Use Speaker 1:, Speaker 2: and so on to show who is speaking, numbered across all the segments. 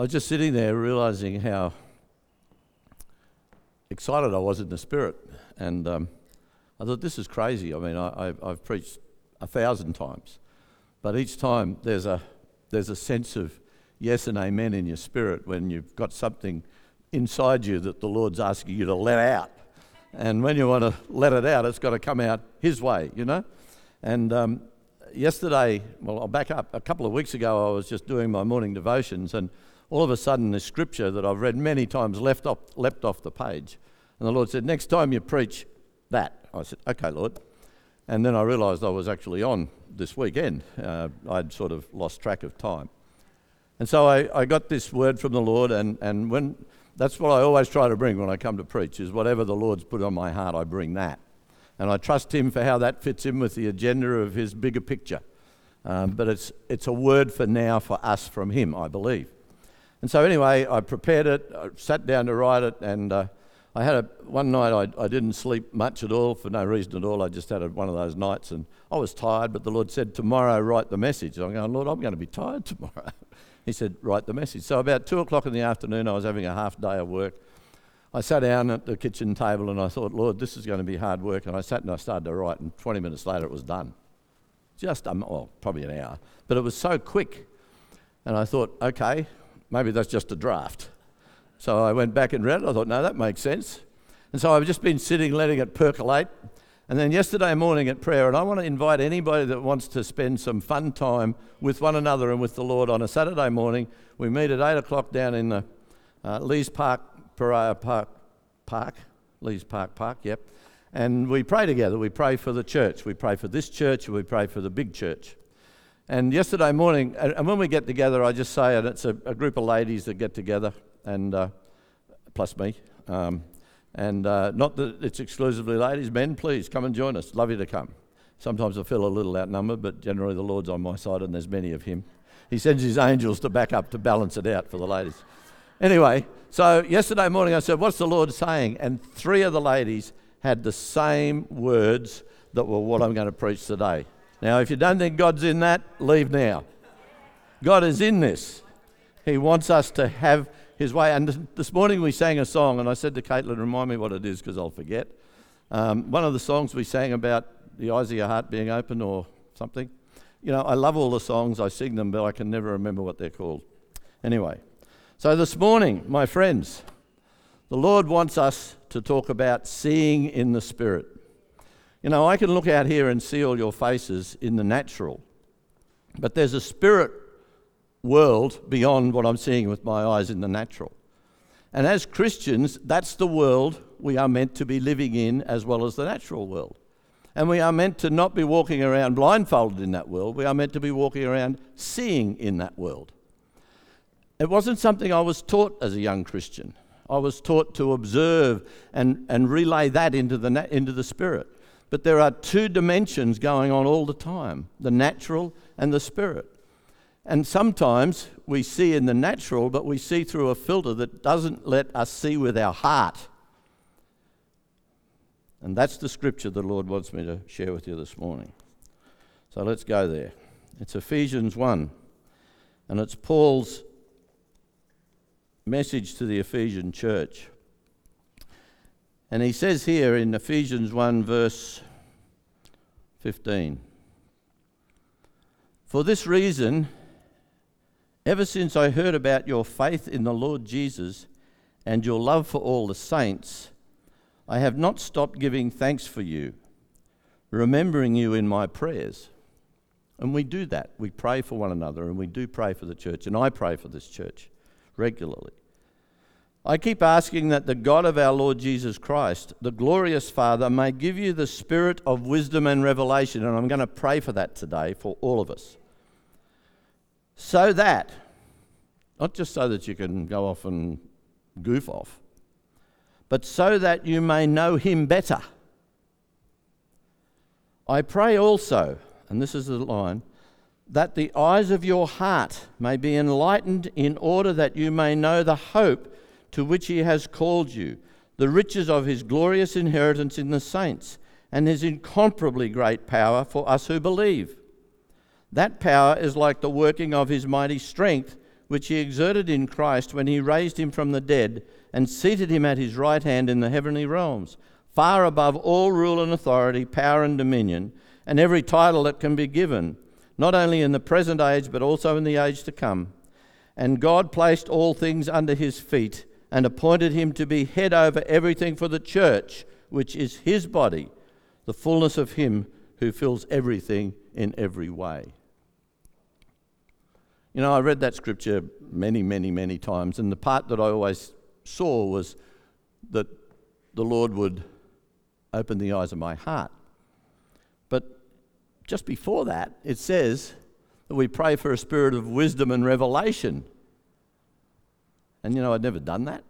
Speaker 1: I was just sitting there realizing how excited I was in the spirit. And um, I thought, this is crazy. I mean, I, have preached a thousand times, but each time there's a, there's a sense of yes and amen in your spirit when you've got something inside you that the Lord's asking you to let out. And when you want to let it out, it's got to come out His way, you know? And um, yesterday, well, I'll back up. A couple of weeks ago, I was just doing my morning devotions, and all of a sudden, this scripture that I've read many times left off, leapt off the page. And the Lord said, Next time you preach that. I said, Okay, Lord. And then I realised I was actually on this weekend. Uh, I'd sort of lost track of time. And so I, I got this word from the Lord, and, and when that's what I always try to bring when I come to preach, is whatever the Lord's put on my heart, I bring that. And I trust Him for how that fits in with the agenda of His bigger picture. Um, but it's, it's a word for now for us from Him, I believe. And so, anyway, I prepared it, I sat down to write it, and uh, I had a, one night I, I didn't sleep much at all for no reason at all. I just had a, one of those nights, and I was tired, but the Lord said, Tomorrow, write the message. I'm going, Lord, I'm going to be tired tomorrow. he said, Write the message. So, about two o'clock in the afternoon, I was having a half day of work. I sat down at the kitchen table and I thought, Lord, this is going to be hard work. And I sat and I started to write, and 20 minutes later, it was done. Just, um, well, probably an hour. But it was so quick. And I thought, okay, maybe that's just a draft. So I went back and read it. I thought, no, that makes sense. And so I've just been sitting, letting it percolate. And then yesterday morning at prayer, and I want to invite anybody that wants to spend some fun time with one another and with the Lord on a Saturday morning. We meet at 8 o'clock down in the uh, Lees Park, Pariah Park, Park, Lees Park Park, yep. And we pray together. We pray for the church. We pray for this church, we pray for the big church. And yesterday morning, and when we get together, I just say, and it's a, a group of ladies that get together, and uh, plus me. Um, and uh, not that it's exclusively ladies, men, please come and join us. Love you to come. Sometimes I feel a little outnumbered, but generally the Lord's on my side, and there's many of Him. He sends His angels to back up to balance it out for the ladies. Anyway, so yesterday morning I said, What's the Lord saying? And three of the ladies had the same words that were what I'm going to preach today. Now, if you don't think God's in that, leave now. God is in this. He wants us to have His way. And this morning we sang a song, and I said to Caitlin, remind me what it is because I'll forget. Um, one of the songs we sang about the eyes of your heart being open or something. You know, I love all the songs, I sing them, but I can never remember what they're called. Anyway, so this morning, my friends, the Lord wants us to talk about seeing in the Spirit. You know, I can look out here and see all your faces in the natural, but there's a spirit world beyond what I'm seeing with my eyes in the natural. And as Christians, that's the world we are meant to be living in as well as the natural world. And we are meant to not be walking around blindfolded in that world, we are meant to be walking around seeing in that world. It wasn't something I was taught as a young Christian. I was taught to observe and, and relay that into the, into the spirit. But there are two dimensions going on all the time the natural and the spirit. And sometimes we see in the natural, but we see through a filter that doesn't let us see with our heart. And that's the scripture the Lord wants me to share with you this morning. So let's go there. It's Ephesians 1, and it's Paul's message to the Ephesian church. And he says here in Ephesians 1, verse 15 For this reason, ever since I heard about your faith in the Lord Jesus and your love for all the saints, I have not stopped giving thanks for you, remembering you in my prayers. And we do that. We pray for one another and we do pray for the church. And I pray for this church regularly. I keep asking that the God of our Lord Jesus Christ, the glorious Father, may give you the spirit of wisdom and revelation. And I'm going to pray for that today for all of us. So that, not just so that you can go off and goof off, but so that you may know Him better. I pray also, and this is the line, that the eyes of your heart may be enlightened in order that you may know the hope to which he has called you, the riches of his glorious inheritance in the saints, and his incomparably great power for us who believe. That power is like the working of his mighty strength, which he exerted in Christ when he raised him from the dead and seated him at his right hand in the heavenly realms, far above all rule and authority, power and dominion, and every title that can be given, not only in the present age, but also in the age to come. And God placed all things under his feet and appointed him to be head over everything for the church, which is his body, the fullness of him who fills everything in every way. You know, I read that scripture many, many, many times, and the part that I always saw was that the Lord would open the eyes of my heart. But just before that, it says that we pray for a spirit of wisdom and revelation. And you know, I'd never done that.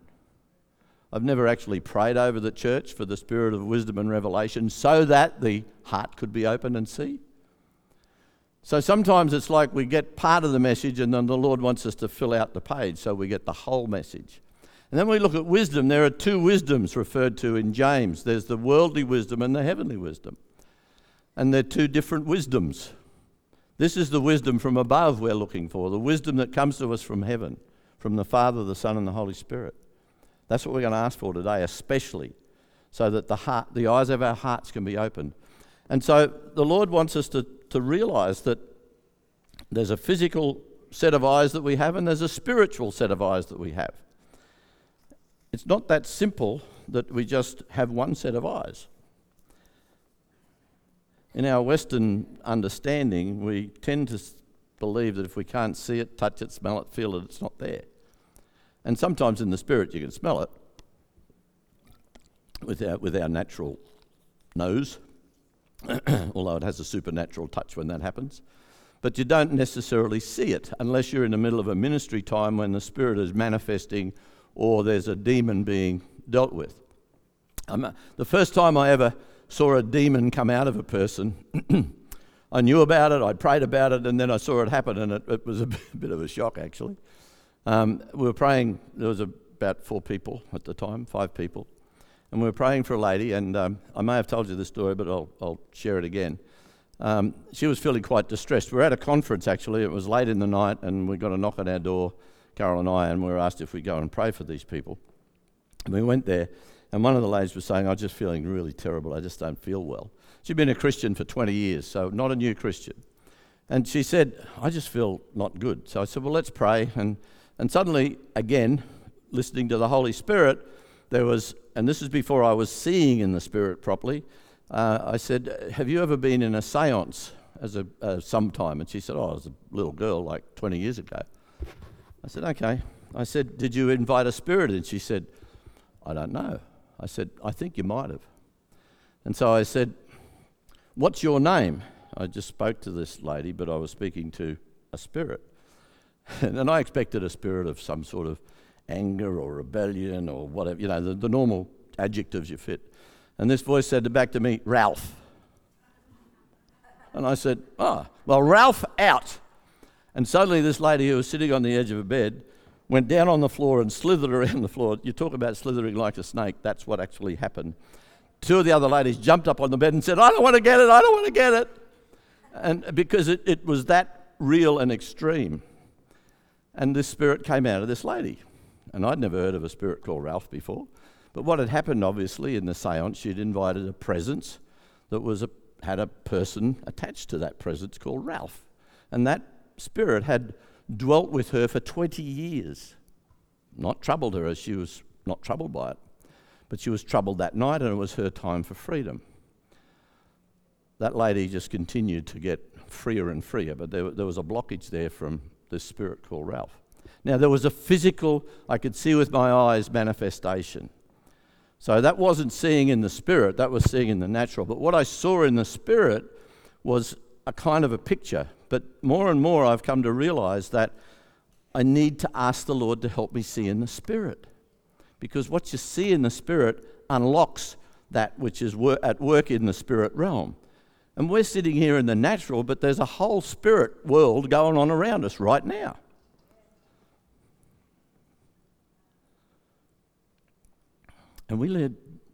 Speaker 1: I've never actually prayed over the church for the spirit of wisdom and revelation so that the heart could be open and see. So sometimes it's like we get part of the message and then the Lord wants us to fill out the page so we get the whole message. And then we look at wisdom. There are two wisdoms referred to in James there's the worldly wisdom and the heavenly wisdom. And they're two different wisdoms. This is the wisdom from above we're looking for, the wisdom that comes to us from heaven, from the Father, the Son, and the Holy Spirit. That's what we're going to ask for today, especially so that the, heart, the eyes of our hearts can be opened. And so the Lord wants us to to realize that there's a physical set of eyes that we have and there's a spiritual set of eyes that we have. It's not that simple that we just have one set of eyes. In our Western understanding, we tend to believe that if we can't see it, touch it, smell it, feel it, it's not there. And sometimes in the spirit you can smell it with our, with our natural nose. although it has a supernatural touch when that happens. But you don't necessarily see it unless you're in the middle of a ministry time when the Spirit is manifesting or there's a demon being dealt with. The first time I ever saw a demon come out of a person, I knew about it, I prayed about it, and then I saw it happen, and it, it was a bit of a shock actually. Um, we were praying, there was about four people at the time, five people and we were praying for a lady, and um, I may have told you this story, but I'll, I'll share it again. Um, she was feeling quite distressed. We were at a conference actually, it was late in the night, and we got a knock on our door, Carol and I, and we were asked if we'd go and pray for these people. And we went there, and one of the ladies was saying, I'm just feeling really terrible, I just don't feel well. She'd been a Christian for 20 years, so not a new Christian. And she said, I just feel not good. So I said, Well, let's pray. And, and suddenly, again, listening to the Holy Spirit, there was and this is before I was seeing in the spirit properly. Uh, I said, Have you ever been in a seance as a uh, sometime? And she said, Oh, I was a little girl like 20 years ago. I said, Okay. I said, Did you invite a spirit? And she said, I don't know. I said, I think you might have. And so I said, What's your name? I just spoke to this lady, but I was speaking to a spirit. and I expected a spirit of some sort of anger or rebellion or whatever, you know, the, the normal adjectives you fit. And this voice said back to me, Ralph. And I said, Oh, well, Ralph out. And suddenly, this lady who was sitting on the edge of a bed went down on the floor and slithered around the floor. You talk about slithering like a snake, that's what actually happened. Two of the other ladies jumped up on the bed and said, I don't want to get it, I don't want to get it. And because it, it was that real and extreme. And this spirit came out of this lady. And I'd never heard of a spirit called Ralph before. But what had happened, obviously, in the seance, she'd invited a presence that was a, had a person attached to that presence called Ralph. And that spirit had dwelt with her for 20 years. Not troubled her as she was not troubled by it. But she was troubled that night, and it was her time for freedom. That lady just continued to get freer and freer, but there, there was a blockage there from this spirit called Ralph. Now, there was a physical, I could see with my eyes, manifestation. So that wasn't seeing in the spirit, that was seeing in the natural. But what I saw in the spirit was a kind of a picture. But more and more, I've come to realize that I need to ask the Lord to help me see in the spirit. Because what you see in the spirit unlocks that which is wor- at work in the spirit realm. And we're sitting here in the natural, but there's a whole spirit world going on around us right now. And we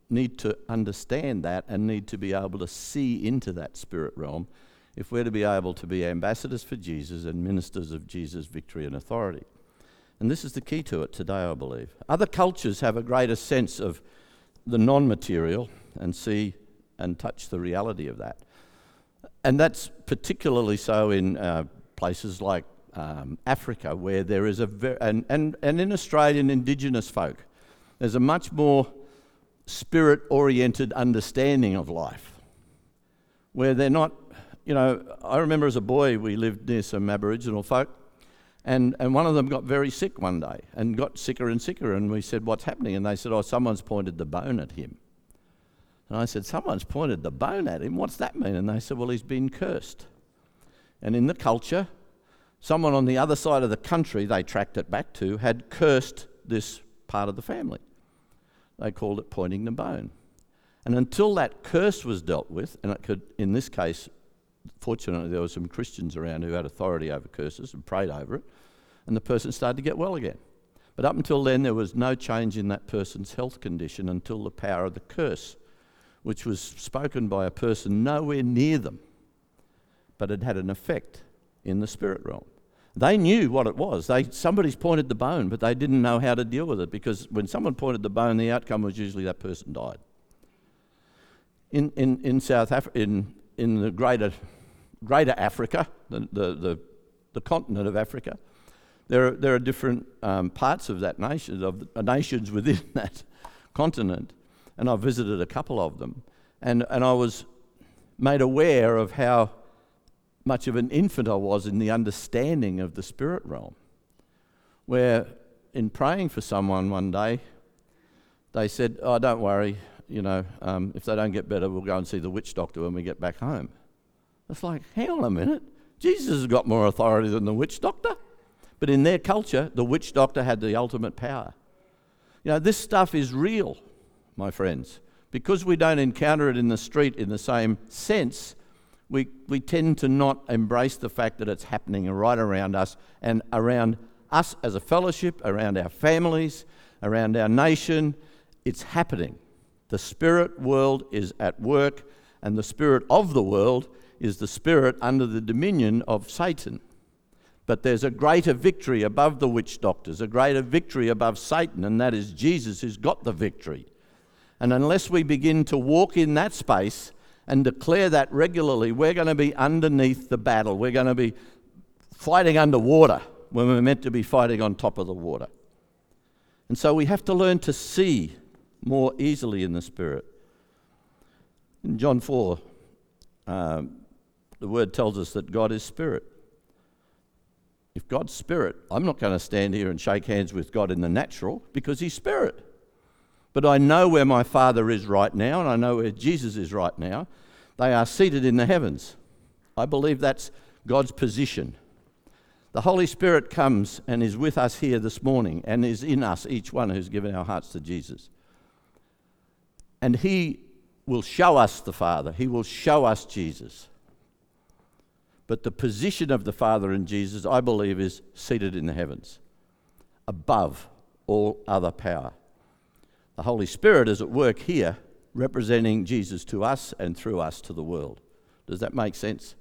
Speaker 1: need to understand that and need to be able to see into that spirit realm if we're to be able to be ambassadors for Jesus and ministers of Jesus' victory and authority. And this is the key to it today, I believe. Other cultures have a greater sense of the non material and see and touch the reality of that. And that's particularly so in uh, places like um, Africa, where there is a very, and, and, and in Australian Indigenous folk, there's a much more spirit oriented understanding of life, where they're not, you know, I remember as a boy we lived near some Aboriginal folk, and, and one of them got very sick one day and got sicker and sicker, and we said, What's happening? And they said, Oh, someone's pointed the bone at him. And I said, Someone's pointed the bone at him. What's that mean? And they said, Well, he's been cursed. And in the culture, someone on the other side of the country they tracked it back to had cursed this part of the family. They called it pointing the bone. And until that curse was dealt with, and it could, in this case, fortunately, there were some Christians around who had authority over curses and prayed over it, and the person started to get well again. But up until then, there was no change in that person's health condition until the power of the curse, which was spoken by a person nowhere near them, but it had an effect in the spirit realm. They knew what it was. They, somebody's pointed the bone, but they didn't know how to deal with it because when someone pointed the bone, the outcome was usually that person died. In, in, in South Africa, in, in the greater, greater Africa, the, the, the, the continent of Africa, there are, there are different um, parts of that nation, of uh, nations within that continent, and I've visited a couple of them. And, and I was made aware of how much of an infant I was in the understanding of the spirit realm. Where, in praying for someone one day, they said, Oh, don't worry, you know, um, if they don't get better, we'll go and see the witch doctor when we get back home. It's like, hang on a minute, Jesus has got more authority than the witch doctor. But in their culture, the witch doctor had the ultimate power. You know, this stuff is real, my friends. Because we don't encounter it in the street in the same sense, we, we tend to not embrace the fact that it's happening right around us and around us as a fellowship, around our families, around our nation. It's happening. The spirit world is at work, and the spirit of the world is the spirit under the dominion of Satan. But there's a greater victory above the witch doctors, a greater victory above Satan, and that is Jesus who's got the victory. And unless we begin to walk in that space, and declare that regularly, we're going to be underneath the battle. We're going to be fighting underwater when we're meant to be fighting on top of the water. And so we have to learn to see more easily in the Spirit. In John 4, um, the word tells us that God is Spirit. If God's Spirit, I'm not going to stand here and shake hands with God in the natural because He's Spirit. But I know where my Father is right now, and I know where Jesus is right now. They are seated in the heavens. I believe that's God's position. The Holy Spirit comes and is with us here this morning and is in us, each one who's given our hearts to Jesus. And He will show us the Father, He will show us Jesus. But the position of the Father in Jesus, I believe, is seated in the heavens, above all other power. The Holy Spirit is at work here, representing Jesus to us and through us to the world. Does that make sense?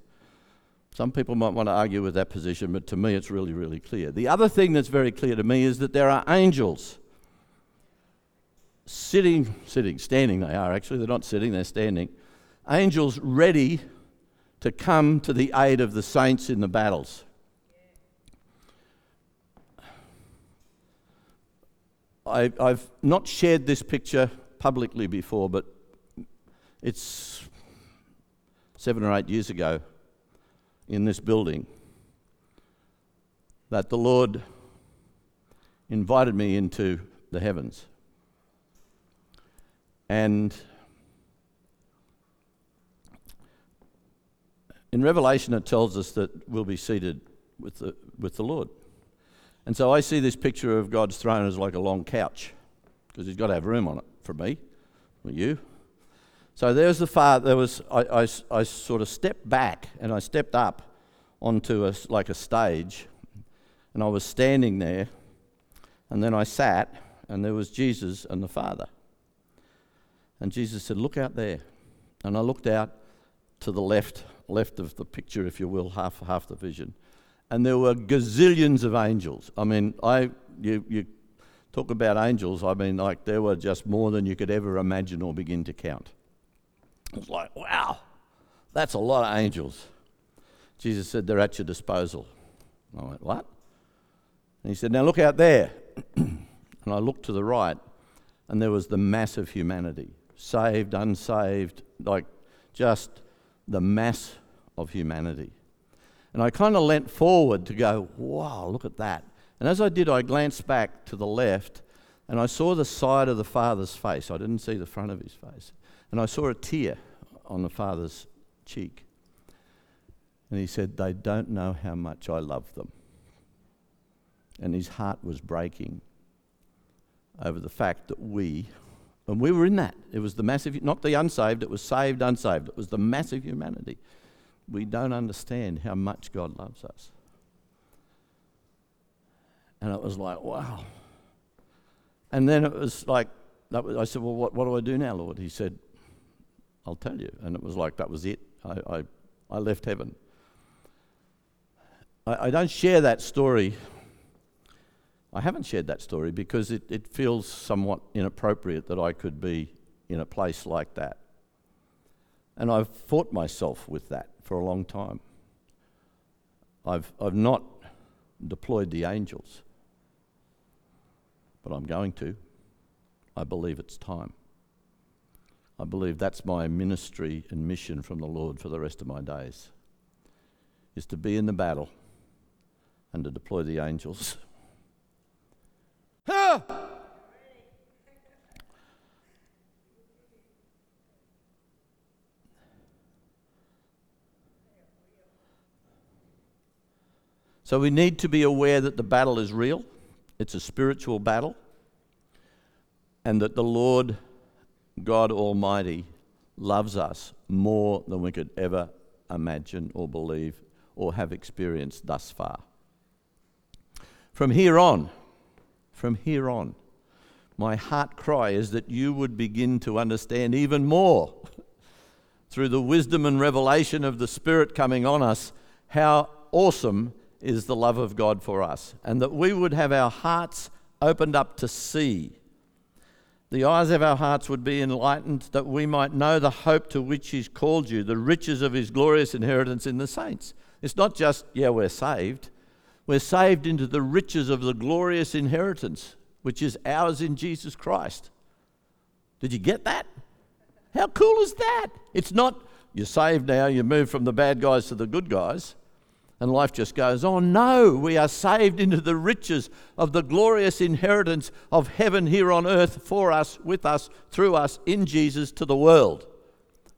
Speaker 1: Some people might want to argue with that position, but to me it's really, really clear. The other thing that's very clear to me is that there are angels sitting, sitting, standing, they are actually, they're not sitting, they're standing. Angels ready to come to the aid of the saints in the battles. I, I've not shared this picture publicly before, but it's seven or eight years ago in this building that the Lord invited me into the heavens. And in Revelation, it tells us that we'll be seated with the, with the Lord. And so I see this picture of God's throne as like a long couch, because He's got to have room on it for me, for you. So there's the Father. There was I, I, I sort of stepped back and I stepped up onto a, like a stage, and I was standing there, and then I sat, and there was Jesus and the Father. And Jesus said, "Look out there," and I looked out to the left, left of the picture, if you will, half half the vision, and there were gazillions of angels. I mean, I you, you talk about angels, I mean, like there were just more than you could ever imagine or begin to count. It was like, wow, that's a lot of angels. Jesus said, they're at your disposal. I went, what? And he said, now look out there. and I looked to the right, and there was the mass of humanity saved, unsaved, like just the mass of humanity. And I kind of leant forward to go, wow, look at that. And as I did, I glanced back to the left and I saw the side of the father's face. I didn't see the front of his face. And I saw a tear on the father's cheek. And he said, They don't know how much I love them. And his heart was breaking over the fact that we, and we were in that. It was the massive, not the unsaved, it was saved, unsaved. It was the massive humanity we don't understand how much God loves us. And it was like, wow. And then it was like, was, I said, well, what, what do I do now, Lord? He said, I'll tell you. And it was like, that was it. I, I, I left heaven. I, I don't share that story. I haven't shared that story because it, it feels somewhat inappropriate that I could be in a place like that. And I've fought myself with that for a long time. I've, I've not deployed the angels, but I'm going to. I believe it's time. I believe that's my ministry and mission from the Lord for the rest of my days is to be in the battle and to deploy the angels. So we need to be aware that the battle is real, it's a spiritual battle, and that the Lord God Almighty loves us more than we could ever imagine or believe or have experienced thus far. From here on, from here on, my heart cry is that you would begin to understand even more through the wisdom and revelation of the Spirit coming on us how awesome is the love of God for us, and that we would have our hearts opened up to see. The eyes of our hearts would be enlightened that we might know the hope to which He's called you, the riches of His glorious inheritance in the saints. It's not just, yeah, we're saved. We're saved into the riches of the glorious inheritance, which is ours in Jesus Christ. Did you get that? How cool is that? It's not, you're saved now, you move from the bad guys to the good guys and life just goes on. No, we are saved into the riches of the glorious inheritance of heaven here on earth for us, with us, through us, in Jesus to the world.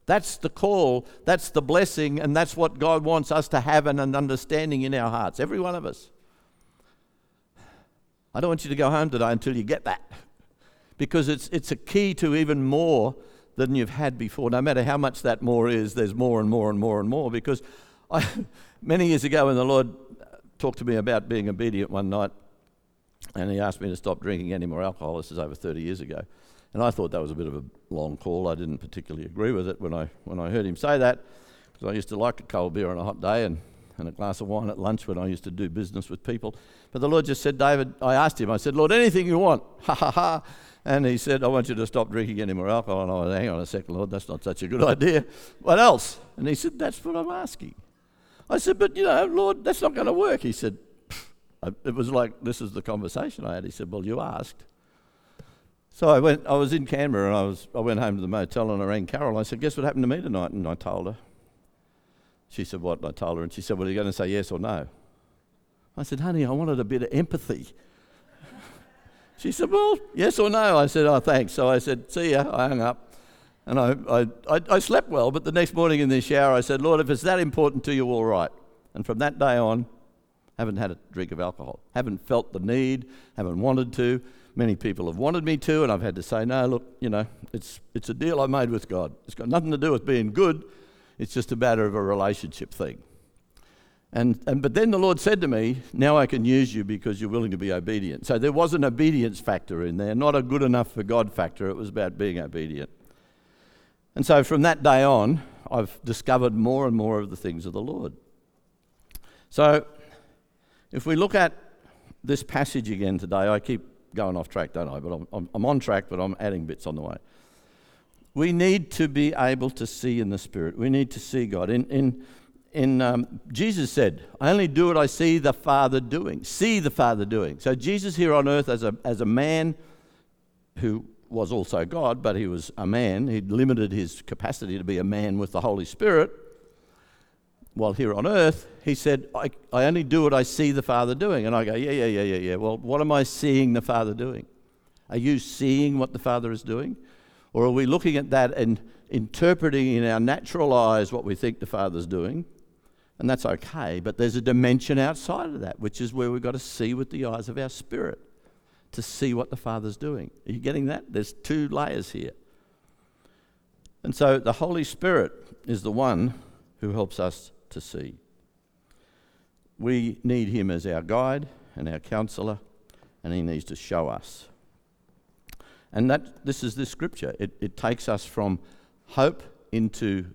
Speaker 1: That's the call, that's the blessing, and that's what God wants us to have and an understanding in our hearts, every one of us. I don't want you to go home today until you get that, because it's, it's a key to even more than you've had before. No matter how much that more is, there's more and more and more and more, because I, many years ago, when the Lord talked to me about being obedient one night, and He asked me to stop drinking any more alcohol, this is over 30 years ago. And I thought that was a bit of a long call. I didn't particularly agree with it when I, when I heard him say that, because I used to like a cold beer on a hot day and, and a glass of wine at lunch when I used to do business with people. But the Lord just said, David, I asked him, I said, Lord, anything you want. Ha ha ha. And he said, I want you to stop drinking any more alcohol. And I went, hang on a second, Lord, that's not such a good idea. What else? And he said, that's what I'm asking. I said, But you know, Lord, that's not going to work. He said, It was like, this is the conversation I had. He said, Well, you asked. So I went, I was in Canberra and I, was, I went home to the motel and I rang Carol. I said, Guess what happened to me tonight? And I told her. She said, What? And I told her. And she said, Well, are you going to say yes or no? I said, Honey, I wanted a bit of empathy. she said, Well, yes or no? I said, Oh, thanks. So I said, See ya. I hung up. And I, I, I, I slept well, but the next morning in the shower, I said, Lord, if it's that important to you, all right. And from that day on, haven't had a drink of alcohol. Haven't felt the need, haven't wanted to. Many people have wanted me to, and I've had to say, no, look, you know, it's, it's a deal I made with God. It's got nothing to do with being good, it's just a matter of a relationship thing. And, and, but then the Lord said to me, Now I can use you because you're willing to be obedient. So there was an obedience factor in there, not a good enough for God factor. It was about being obedient. And so from that day on, I've discovered more and more of the things of the Lord. So If we look at this passage again today, I keep going off track, don't I? But I'm, I'm, on track, but I'm adding bits on the way. We need to be able to see in the Spirit. We need to see God. In, in, in um, Jesus said, I only do what I see the Father doing. See the Father doing. So Jesus here on earth as a, as a man who was also God, but he was a man. He'd limited his capacity to be a man with the Holy Spirit. While here on earth, he said, I, I only do what I see the Father doing. And I go, yeah, yeah, yeah, yeah, yeah. Well, what am I seeing the Father doing? Are you seeing what the Father is doing? Or are we looking at that and interpreting in our natural eyes what we think the Father's doing? And that's okay, but there's a dimension outside of that, which is where we've got to see with the eyes of our spirit to see what the Father's doing. Are you getting that? There's two layers here. And so the Holy Spirit is the one who helps us to see. We need Him as our guide and our counselor, and He needs to show us. And that this is this scripture. It, it takes us from hope into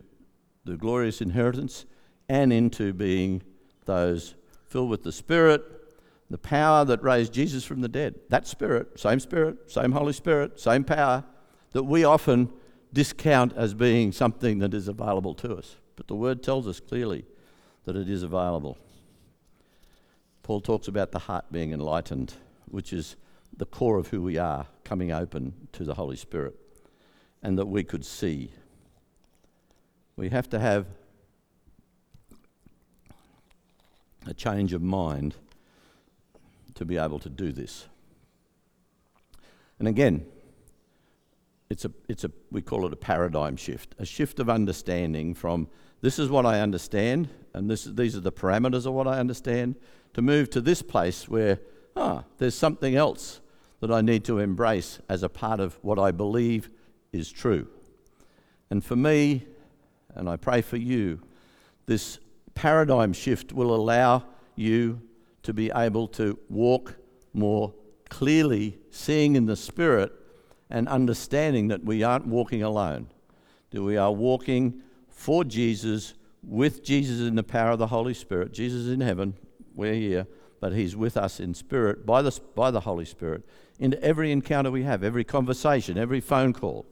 Speaker 1: the glorious inheritance and into being those filled with the Spirit, the power that raised Jesus from the dead. That Spirit, same Spirit, same Holy Spirit, same power, that we often discount as being something that is available to us. But the Word tells us clearly that it is available. Paul talks about the heart being enlightened, which is the core of who we are, coming open to the Holy Spirit, and that we could see. We have to have a change of mind to be able to do this. And again, it's a, it's a, we call it a paradigm shift, a shift of understanding from this is what I understand, and this, these are the parameters of what I understand, to move to this place where, ah, there's something else that I need to embrace as a part of what I believe is true. And for me, and I pray for you, this paradigm shift will allow you to be able to walk more clearly, seeing in the Spirit and understanding that we aren't walking alone, that we are walking for Jesus, with Jesus in the power of the Holy Spirit. Jesus is in heaven, we're here, but He's with us in spirit by the, by the Holy Spirit into every encounter we have, every conversation, every phone call.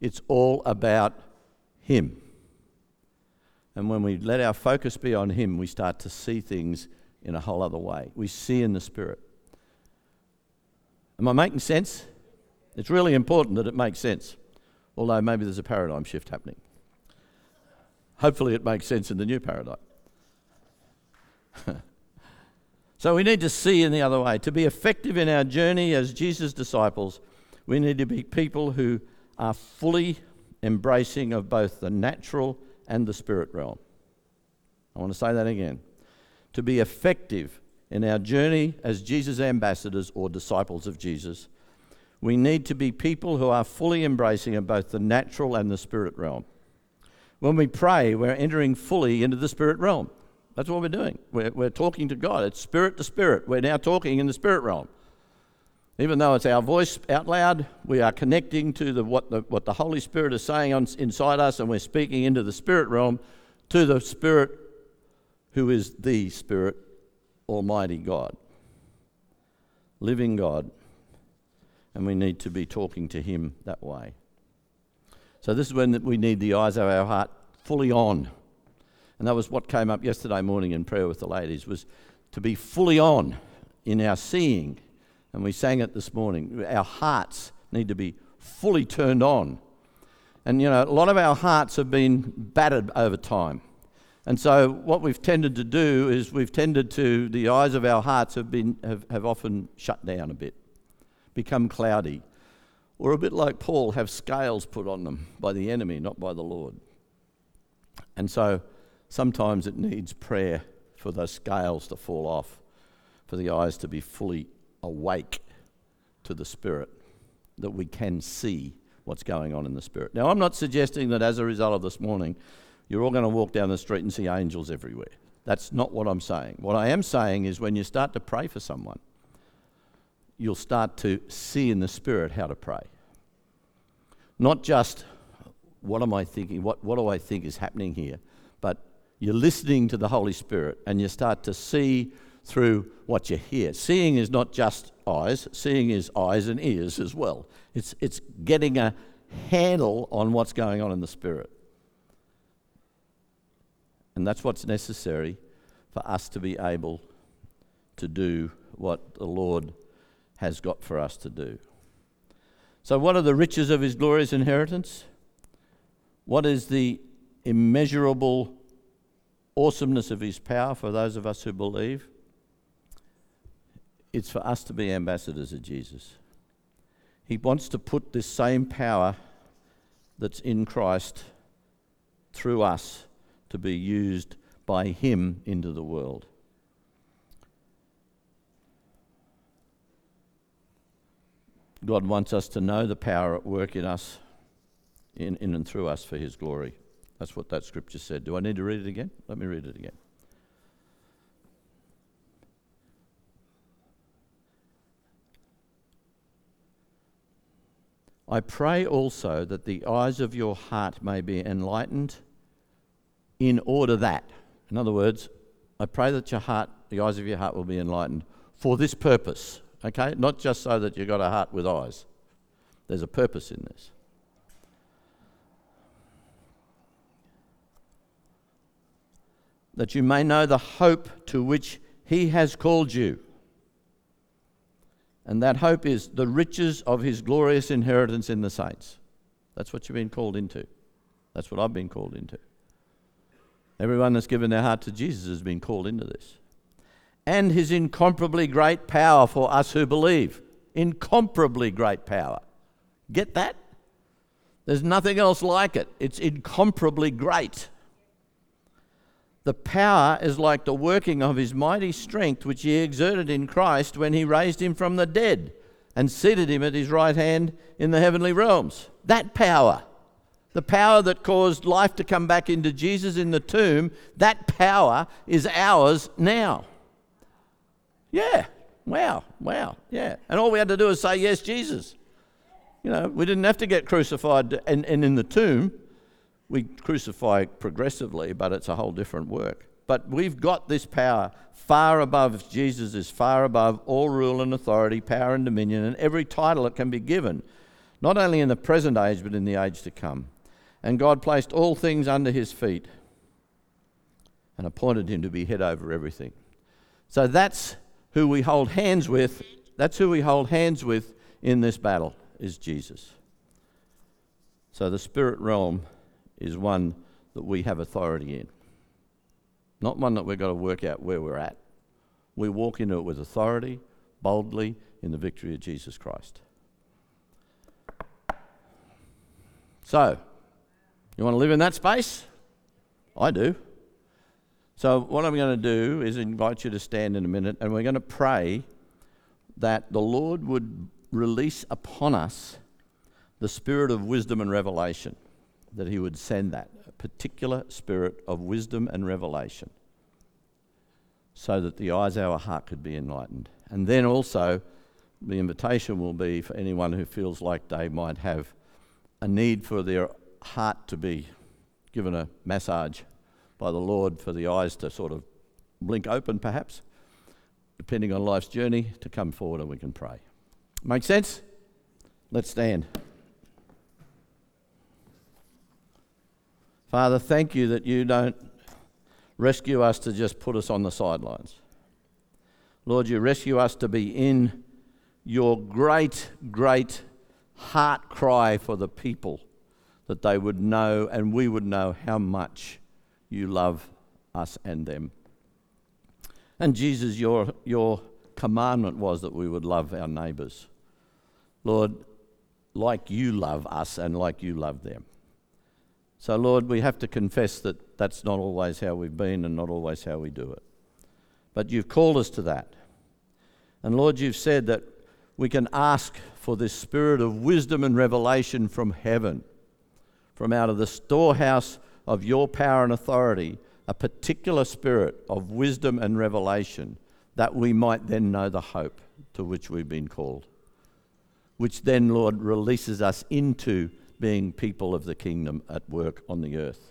Speaker 1: It's all about Him. And when we let our focus be on Him, we start to see things in a whole other way. We see in the Spirit. Am I making sense? It's really important that it makes sense, although maybe there's a paradigm shift happening. Hopefully, it makes sense in the new paradigm. so, we need to see in the other way. To be effective in our journey as Jesus' disciples, we need to be people who are fully embracing of both the natural and the spirit realm. I want to say that again. To be effective in our journey as Jesus' ambassadors or disciples of Jesus, we need to be people who are fully embracing of both the natural and the spirit realm. When we pray, we're entering fully into the spirit realm. That's what we're doing. We're, we're talking to God. It's spirit to spirit. We're now talking in the spirit realm. Even though it's our voice out loud, we are connecting to the, what, the, what the Holy Spirit is saying on, inside us, and we're speaking into the spirit realm to the Spirit who is the Spirit, Almighty God, living God, and we need to be talking to Him that way. So, this is when we need the eyes of our heart fully on. And that was what came up yesterday morning in prayer with the ladies was to be fully on in our seeing and we sang it this morning. Our hearts need to be fully turned on. And, you know, a lot of our hearts have been battered over time. And so, what we've tended to do is we've tended to, the eyes of our hearts have, been, have, have often shut down a bit, become cloudy, or a bit like Paul, have scales put on them by the enemy, not by the Lord. And so, sometimes it needs prayer for those scales to fall off, for the eyes to be fully awake to the Spirit, that we can see what's going on in the Spirit. Now, I'm not suggesting that as a result of this morning, you're all going to walk down the street and see angels everywhere. That's not what I'm saying. What I am saying is when you start to pray for someone, you'll start to see in the Spirit how to pray. Not just, what am I thinking? What, what do I think is happening here? But you're listening to the Holy Spirit and you start to see through what you hear. Seeing is not just eyes, seeing is eyes and ears as well. It's, it's getting a handle on what's going on in the spirit. And that's what's necessary for us to be able to do what the Lord has got for us to do. So, what are the riches of his glorious inheritance? What is the immeasurable awesomeness of his power for those of us who believe? It's for us to be ambassadors of Jesus. He wants to put this same power that's in Christ through us to be used by Him into the world. God wants us to know the power at work in us, in, in and through us for His glory. That's what that scripture said. Do I need to read it again? Let me read it again. I pray also that the eyes of your heart may be enlightened in order that. In other words, I pray that your heart, the eyes of your heart will be enlightened for this purpose. Okay? Not just so that you've got a heart with eyes. There's a purpose in this. That you may know the hope to which he has called you and that hope is the riches of his glorious inheritance in the saints. That's what you've been called into. That's what I've been called into. Everyone that's given their heart to Jesus has been called into this. And his incomparably great power for us who believe. Incomparably great power. Get that? There's nothing else like it. It's incomparably great. The power is like the working of his mighty strength, which he exerted in Christ when he raised him from the dead and seated him at his right hand in the heavenly realms. That power, the power that caused life to come back into Jesus in the tomb, that power is ours now. Yeah, wow, wow, yeah. And all we had to do is say, Yes, Jesus. You know, we didn't have to get crucified and, and in the tomb we crucify progressively, but it's a whole different work. But we've got this power far above, Jesus is far above all rule and authority, power and dominion, and every title that can be given, not only in the present age, but in the age to come. And God placed all things under his feet and appointed him to be head over everything. So that's who we hold hands with. That's who we hold hands with in this battle, is Jesus. So the spirit realm is one that we have authority in, not one that we've got to work out where we're at. We walk into it with authority, boldly, in the victory of Jesus Christ. So, you want to live in that space? I do. So, what I'm going to do is invite you to stand in a minute and we're going to pray that the Lord would release upon us the spirit of wisdom and revelation that he would send that, a particular spirit of wisdom and revelation, so that the eyes of our heart could be enlightened. And then also, the invitation will be for anyone who feels like they might have a need for their heart to be given a massage by the Lord, for the eyes to sort of blink open, perhaps, depending on life's journey, to come forward and we can pray. Make sense? Let's stand. Father, thank you that you don't rescue us to just put us on the sidelines. Lord, you rescue us to be in your great, great heart cry for the people, that they would know and we would know how much you love us and them. And Jesus, your, your commandment was that we would love our neighbours. Lord, like you love us and like you love them. So, Lord, we have to confess that that's not always how we've been and not always how we do it. But you've called us to that. And, Lord, you've said that we can ask for this spirit of wisdom and revelation from heaven, from out of the storehouse of your power and authority, a particular spirit of wisdom and revelation, that we might then know the hope to which we've been called, which then, Lord, releases us into being people of the kingdom at work on the earth.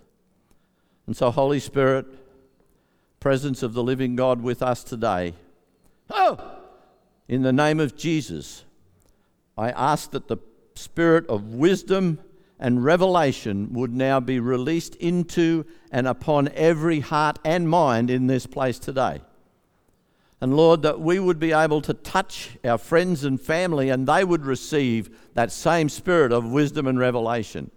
Speaker 1: And so, Holy Spirit, presence of the living God with us today. Oh! In the name of Jesus, I ask that the spirit of wisdom and revelation would now be released into and upon every heart and mind in this place today. And Lord, that we would be able to touch our friends and family and they would receive that same spirit of wisdom and revelation.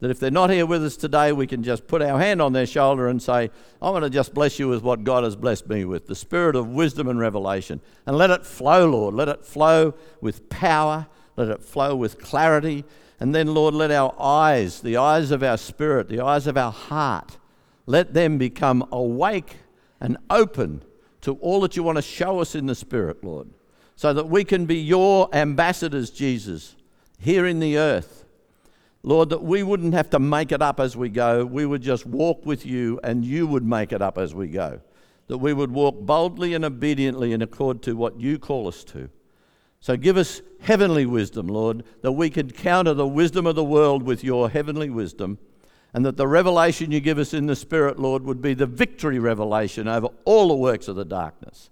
Speaker 1: That if they're not here with us today, we can just put our hand on their shoulder and say, I want to just bless you with what God has blessed me with the spirit of wisdom and revelation. And let it flow, Lord. Let it flow with power. Let it flow with clarity. And then, Lord, let our eyes, the eyes of our spirit, the eyes of our heart, let them become awake and open to all that you want to show us in the Spirit, Lord, so that we can be your ambassadors, Jesus, here in the earth Lord, that we wouldn't have to make it up as we go. We would just walk with you and you would make it up as we go. That we would walk boldly and obediently in accord to what you call us to. So give us heavenly wisdom, Lord, that we could counter the wisdom of the world with your heavenly wisdom, and that the revelation you give us in the Spirit, Lord, would be the victory revelation over all the works of the darkness.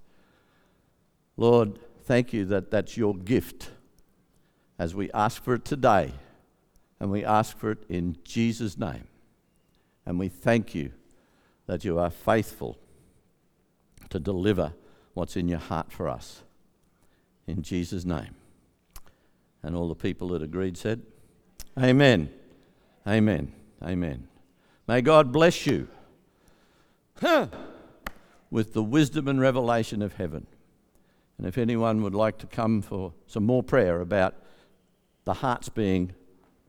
Speaker 1: Lord, thank you that that's your gift as we ask for it today. And we ask for it in Jesus' name. And we thank you that you are faithful to deliver what's in your heart for us. In Jesus' name. And all the people that agreed said, Amen. Amen. Amen. May God bless you huh, with the wisdom and revelation of heaven. And if anyone would like to come for some more prayer about the hearts being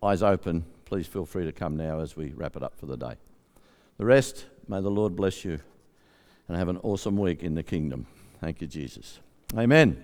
Speaker 1: eyes open, please feel free to come now as we wrap it up for the day. The rest, may the Lord bless you and have an awesome week in the kingdom. Thank you, Jesus. Amen.